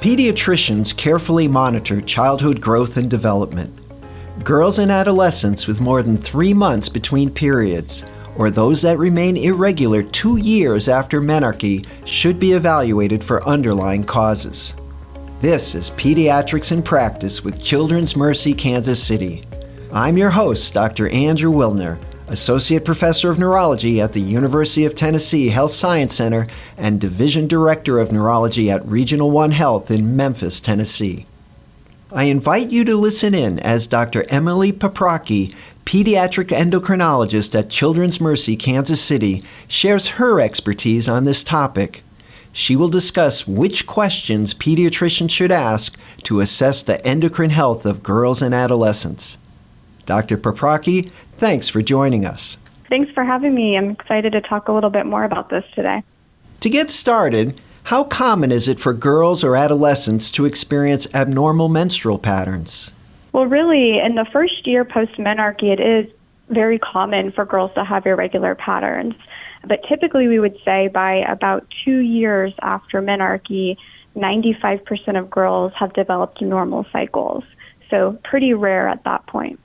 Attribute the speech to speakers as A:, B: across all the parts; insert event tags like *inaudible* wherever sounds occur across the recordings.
A: Pediatricians carefully monitor childhood growth and development. Girls and adolescents with more than three months between periods, or those that remain irregular two years after menarche, should be evaluated for underlying causes. This is Pediatrics in Practice with Children's Mercy Kansas City. I'm your host, Dr. Andrew Wilner, Associate Professor of Neurology at the University of Tennessee Health Science Center and Division Director of Neurology at Regional One Health in Memphis, Tennessee. I invite you to listen in as Dr. Emily Paprocki, pediatric endocrinologist at Children's Mercy Kansas City, shares her expertise on this topic. She will discuss which questions pediatricians should ask to assess the endocrine health of girls and adolescents. Dr. Paprocki, thanks for joining us.
B: Thanks for having me. I'm excited to talk a little bit more about this today.
A: To get started, how common is it for girls or adolescents to experience abnormal menstrual patterns?
B: Well, really, in the first year post menarche, it is very common for girls to have irregular patterns. But typically, we would say by about two years after menarche, 95% of girls have developed normal cycles. So, pretty rare at that point.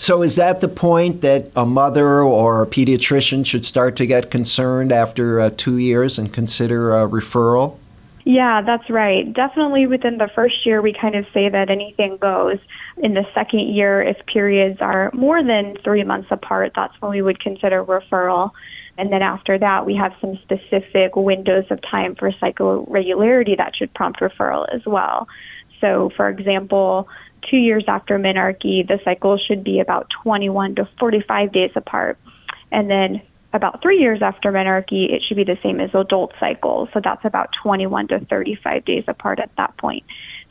A: So, is that the point that a mother or a pediatrician should start to get concerned after uh, two years and consider a referral?
B: Yeah, that's right. Definitely within the first year, we kind of say that anything goes. In the second year, if periods are more than three months apart, that's when we would consider referral. And then after that, we have some specific windows of time for cycle regularity that should prompt referral as well. So, for example, two years after menarche, the cycle should be about 21 to 45 days apart. And then about three years after menarche, it should be the same as adult cycles. So that's about 21 to 35 days apart at that point.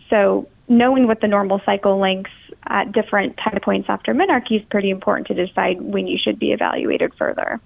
B: So knowing what the normal cycle lengths at different time points after menarche is pretty important to decide when you should be evaluated further.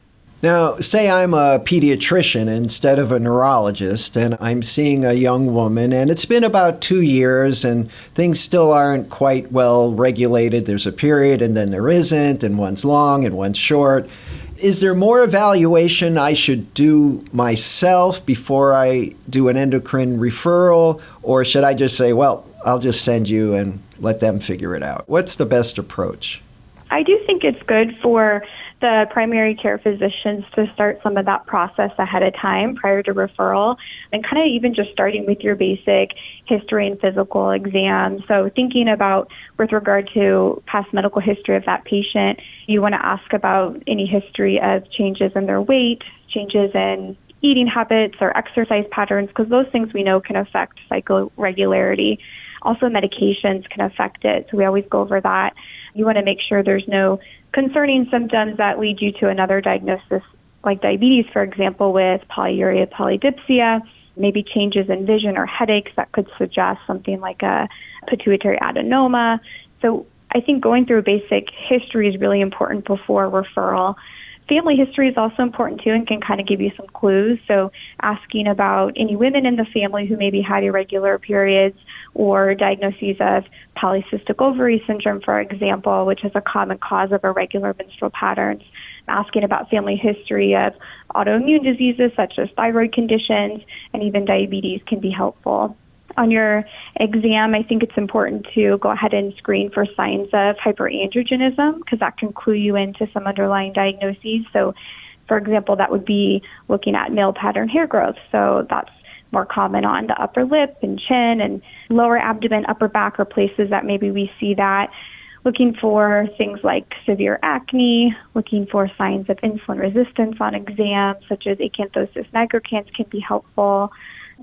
A: Now, say I'm a pediatrician instead of a neurologist, and I'm seeing a young woman, and it's been about two years, and things still aren't quite well regulated. There's a period, and then there isn't, and one's long and one's short. Is there more evaluation I should do myself before I do an endocrine referral, or should I just say, well, I'll just send you and let them figure it out? What's the best approach?
B: I do think it's good for the primary care physicians to start some of that process ahead of time prior to referral and kind of even just starting with your basic history and physical exam. So, thinking about with regard to past medical history of that patient, you want to ask about any history of changes in their weight, changes in eating habits or exercise patterns, because those things we know can affect cycle regularity. Also, medications can affect it. So, we always go over that. You want to make sure there's no concerning symptoms that lead you to another diagnosis, like diabetes, for example, with polyuria, polydipsia, maybe changes in vision or headaches that could suggest something like a pituitary adenoma. So I think going through a basic history is really important before referral. Family history is also important too and can kind of give you some clues. So, asking about any women in the family who maybe had irregular periods or diagnoses of polycystic ovary syndrome, for example, which is a common cause of irregular menstrual patterns. Asking about family history of autoimmune diseases such as thyroid conditions and even diabetes can be helpful on your exam, I think it's important to go ahead and screen for signs of hyperandrogenism because that can clue you into some underlying diagnoses. So, for example, that would be looking at male pattern hair growth. So, that's more common on the upper lip and chin and lower abdomen, upper back, or places that maybe we see that. Looking for things like severe acne, looking for signs of insulin resistance on exam, such as acanthosis nigricans, can be helpful.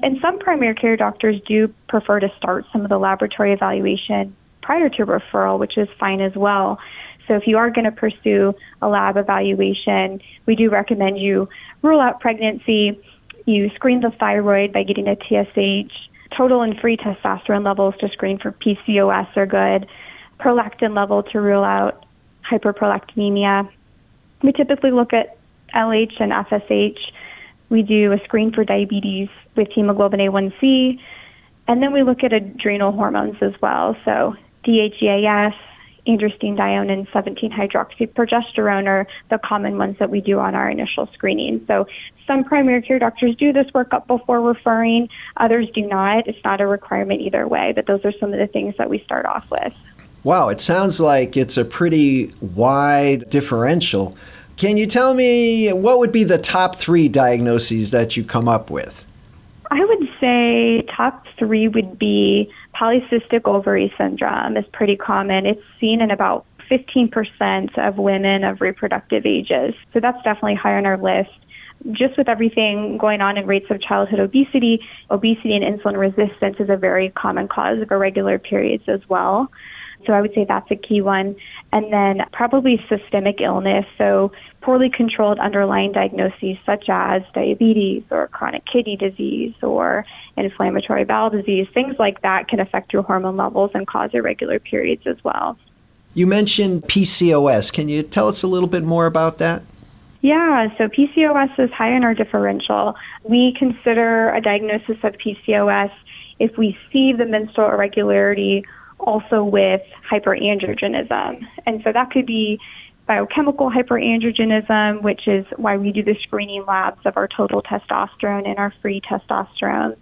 B: And some primary care doctors do prefer to start some of the laboratory evaluation prior to referral, which is fine as well. So if you are going to pursue a lab evaluation, we do recommend you rule out pregnancy. You screen the thyroid by getting a TSH. Total and free testosterone levels to screen for PCOS are good. Prolactin level to rule out hyperprolactinemia. We typically look at LH and FSH we do a screen for diabetes with hemoglobin A1C, and then we look at adrenal hormones as well. So DHEAS, androstenedione and 17 hydroxyprogesterone are the common ones that we do on our initial screening. So some primary care doctors do this workup before referring, others do not. It's not a requirement either way, but those are some of the things that we start off with.
A: Wow, it sounds like it's a pretty wide differential. Can you tell me what would be the top three diagnoses that you come up with?
B: I would say top three would be polycystic ovary syndrome is pretty common. It's seen in about 15% of women of reproductive ages. So that's definitely high on our list. Just with everything going on in rates of childhood obesity, obesity and insulin resistance is a very common cause of irregular periods as well. So I would say that's a key one. And then probably systemic illness. So poorly controlled underlying diagnoses such as diabetes or chronic kidney disease or inflammatory bowel disease, things like that can affect your hormone levels and cause irregular periods as well.
A: You mentioned PCOS. Can you tell us a little bit more about that?
B: Yeah, so PCOS is high in our differential. We consider a diagnosis of PCOS if we see the menstrual irregularity also with hyperandrogenism. And so that could be biochemical hyperandrogenism, which is why we do the screening labs of our total testosterone and our free testosterone.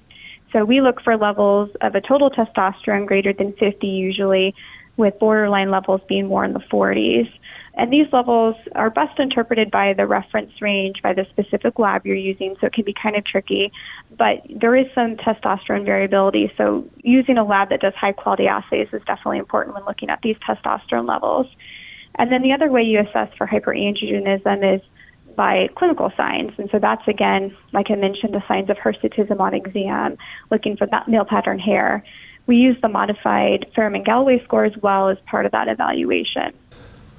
B: So we look for levels of a total testosterone greater than 50 usually, with borderline levels being more in the 40s. And these levels are best interpreted by the reference range, by the specific lab you're using, so it can be kind of tricky. But there is some testosterone variability, so using a lab that does high quality assays is definitely important when looking at these testosterone levels. And then the other way you assess for hyperandrogenism is by clinical signs. And so that's, again, like I mentioned, the signs of hirsutism on exam, looking for that male pattern hair. We use the modified Ferriman Gallwey score as well as part of that evaluation.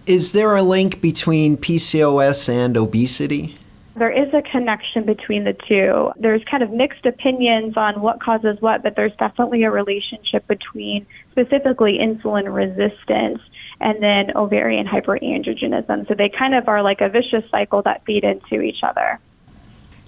A: Is there a link between PCOS and obesity?
B: There is a connection between the two. There's kind of mixed opinions on what causes what, but there's definitely a relationship between specifically insulin resistance and then ovarian hyperandrogenism. So they kind of are like a vicious cycle that feed into each other.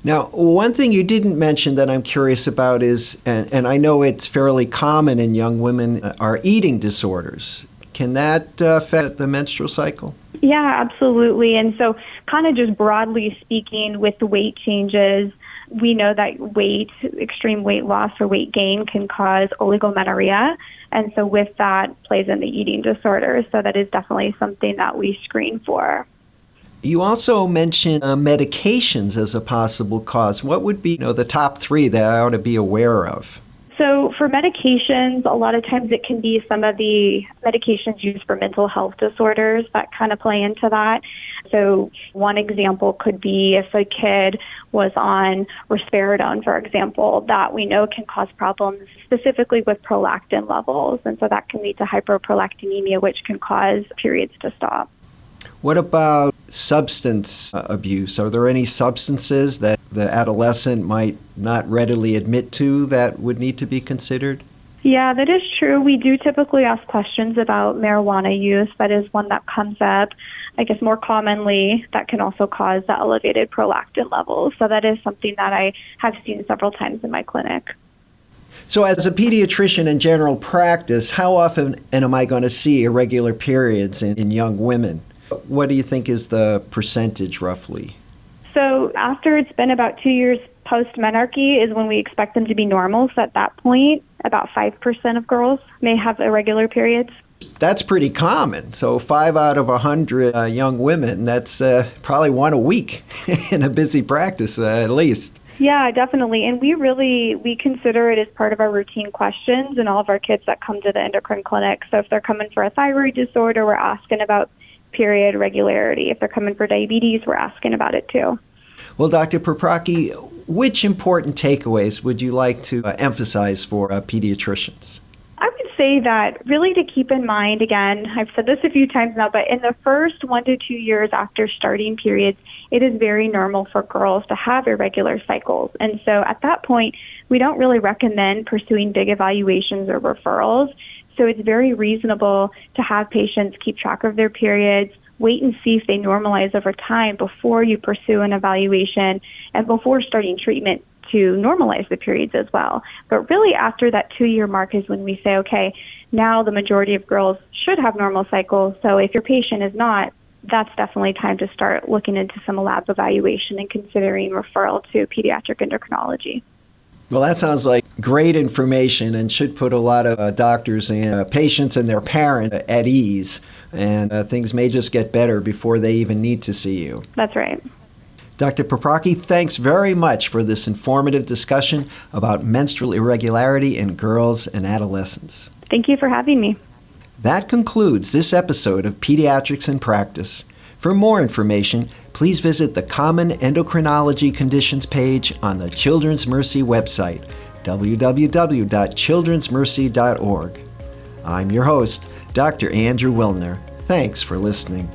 A: Now, one thing you didn't mention that I'm curious about is, and, and I know it's fairly common in young women, uh, are eating disorders. Can that uh, affect the menstrual cycle?
B: Yeah, absolutely. And so, kind of just broadly speaking, with the weight changes, we know that weight, extreme weight loss or weight gain can cause oligomenorrhea. And so, with that, plays in the eating disorders. So, that is definitely something that we screen for.
A: You also mentioned uh, medications as a possible cause. What would be you know, the top three that I ought to be aware of?
B: So, for medications, a lot of times it can be some of the medications used for mental health disorders that kind of play into that. So, one example could be if a kid was on risperidone, for example, that we know can cause problems specifically with prolactin levels. And so that can lead to hyperprolactinemia, which can cause periods to stop.
A: What about substance uh, abuse? Are there any substances that the adolescent might not readily admit to that would need to be considered?
B: Yeah, that is true. We do typically ask questions about marijuana use. That is one that comes up. I guess more commonly, that can also cause the elevated prolactin levels. So that is something that I have seen several times in my clinic.
A: So, as a pediatrician in general practice, how often am I going to see irregular periods in, in young women? What do you think is the percentage roughly?
B: So after it's been about two years post menarche is when we expect them to be normal. So at that point, about 5% of girls may have irregular periods.
A: That's pretty common. So five out of a hundred uh, young women, that's uh, probably one a week *laughs* in a busy practice uh, at least.
B: Yeah, definitely. And we really we consider it as part of our routine questions and all of our kids that come to the endocrine clinic. So if they're coming for a thyroid disorder, we're asking about period regularity. If they're coming for diabetes, we're asking about it too.
A: Well, Dr. Paprocki, which important takeaways would you like to uh, emphasize for uh, pediatricians?
B: I would say that really to keep in mind, again, I've said this a few times now, but in the first one to two years after starting periods, it is very normal for girls to have irregular cycles. And so at that point, we don't really recommend pursuing big evaluations or referrals. So it's very reasonable to have patients keep track of their periods, wait and see if they normalize over time before you pursue an evaluation and before starting treatment to normalize the periods as well. But really, after that two year mark is when we say, okay, now the majority of girls should have normal cycles. So if your patient is not, that's definitely time to start looking into some lab evaluation and considering referral to pediatric endocrinology.
A: Well, that sounds like great information and should put a lot of uh, doctors and uh, patients and their parents at ease. And uh, things may just get better before they even need to see you.
B: That's right.
A: Dr. Paprocki, thanks very much for this informative discussion about menstrual irregularity in girls and adolescents.
B: Thank you for having me.
A: That concludes this episode of Pediatrics in Practice. For more information, please visit the Common Endocrinology Conditions page on the Children's Mercy website, www.childrensmercy.org. I'm your host, Dr. Andrew Wilner. Thanks for listening.